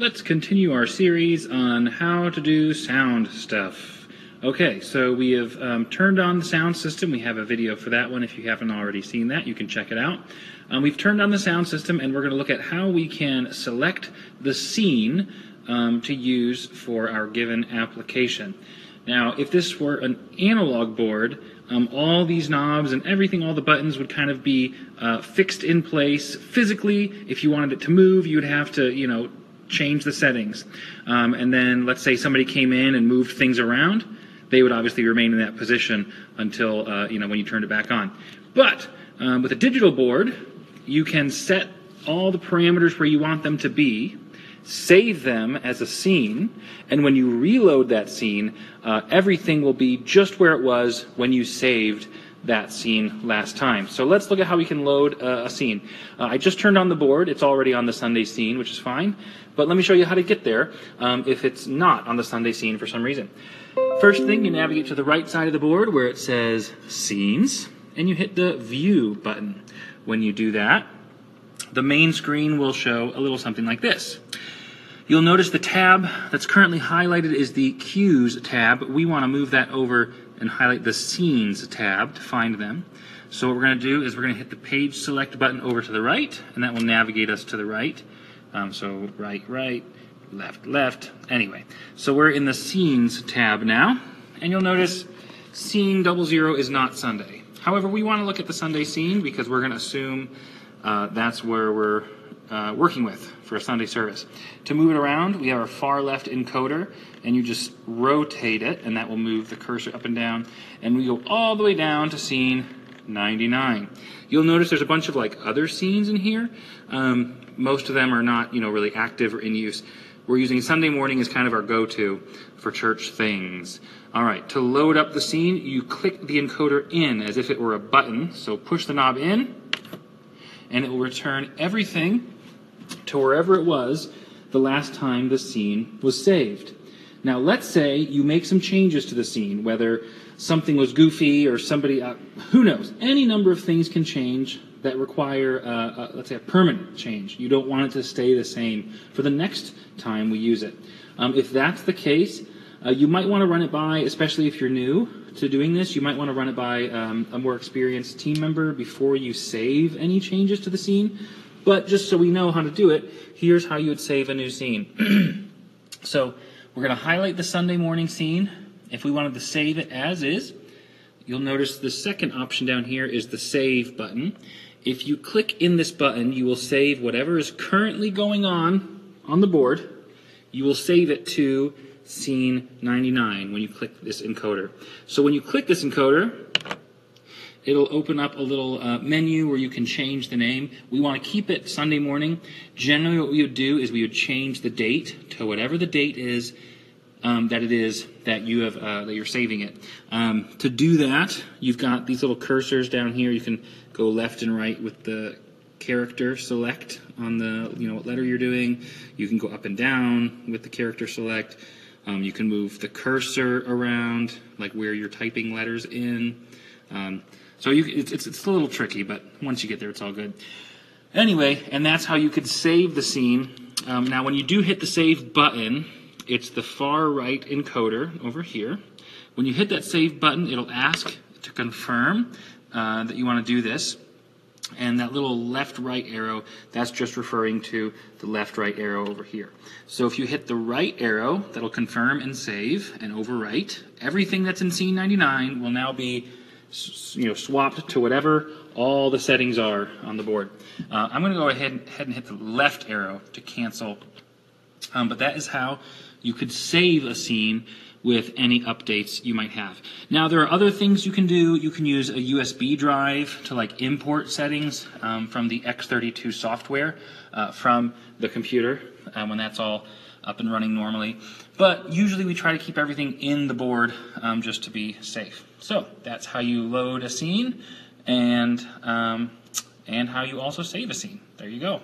let's continue our series on how to do sound stuff. Okay, so we have um, turned on the sound system. We have a video for that one. If you haven't already seen that, you can check it out. Um, we've turned on the sound system, and we're going to look at how we can select the scene um, to use for our given application. Now, if this were an analog board, um, all these knobs and everything, all the buttons would kind of be uh, fixed in place physically. If you wanted it to move, you would have to, you know, change the settings. Um, and then let's say somebody came in and moved things around, they would obviously remain in that position until, uh, you know, when you turned it back on. But um, with a digital board, you can set all the parameters where you want them to be, save them as a scene, and when you reload that scene, uh, everything will be just where it was when you saved that scene last time. So let's look at how we can load uh, a scene. Uh, I just turned on the board. It's already on the Sunday scene, which is fine. But let me show you how to get there um, if it's not on the Sunday scene for some reason. First thing, you navigate to the right side of the board where it says Scenes, and you hit the View button. When you do that, the main screen will show a little something like this. You'll notice the tab that's currently highlighted is the Cues tab. We want to move that over and highlight the Scenes tab to find them. So what we're going to do is we're going to hit the Page Select button over to the right, and that will navigate us to the right. Um, so right, right, left, left. Anyway, so we're in the Scenes tab now, and you'll notice Scene double zero is not Sunday. However, we want to look at the Sunday scene because we're going to assume uh, that's where we're uh, working with for a Sunday service. To move it around, we have our far left encoder, and you just rotate it, and that will move the cursor up and down. And we go all the way down to scene 99. You'll notice there's a bunch of like other scenes in here. Um, most of them are not, you know, really active or in use. We're using Sunday morning as kind of our go-to for church things. All right, to load up the scene, you click the encoder in as if it were a button. So push the knob in, and it will return everything to wherever it was the last time the scene was saved. Now, let's say you make some changes to the scene, whether something was goofy or somebody, uh, who knows? Any number of things can change that require, uh, uh, let's say, a permanent change. You don't want it to stay the same for the next time we use it. Um, if that's the case, uh, you might want to run it by, especially if you're new to doing this, you might want to run it by um, a more experienced team member before you save any changes to the scene. But just so we know how to do it, here's how you would save a new scene. so we're going to highlight the Sunday morning scene. If we wanted to save it as is, you'll notice the second option down here is the Save button. If you click in this button, you will save whatever is currently going on on the board. You will save it to scene 99 when you click this encoder. So when you click this encoder, it'll open up a little uh, menu where you can change the name. We want to keep it Sunday morning. Generally, what we would do is we would change the date to whatever the date is um, that it is that you have uh, that you're saving it. Um, to do that, you've got these little cursors down here. You can go left and right with the character select on the you know what letter you're doing. You can go up and down with the character select. Um, you can move the cursor around, like where you're typing letters in. Um, so you, it's, it's, it's a little tricky, but once you get there, it's all good. Anyway, and that's how you could save the scene. Um, now, when you do hit the save button, it's the far right encoder over here. When you hit that save button, it'll ask to confirm uh, that you want to do this. And that little left right arrow, that's just referring to the left right arrow over here. So if you hit the right arrow, that'll confirm and save and overwrite. Everything that's in scene 99 will now be you know, swapped to whatever all the settings are on the board. Uh, I'm going to go ahead, ahead and hit the left arrow to cancel. Um, but that is how you could save a scene with any updates you might have. Now there are other things you can do. You can use a USB drive to like import settings um, from the X32 software uh, from the computer uh, when that's all up and running normally. But usually we try to keep everything in the board um, just to be safe. So that's how you load a scene and, um, and how you also save a scene. There you go.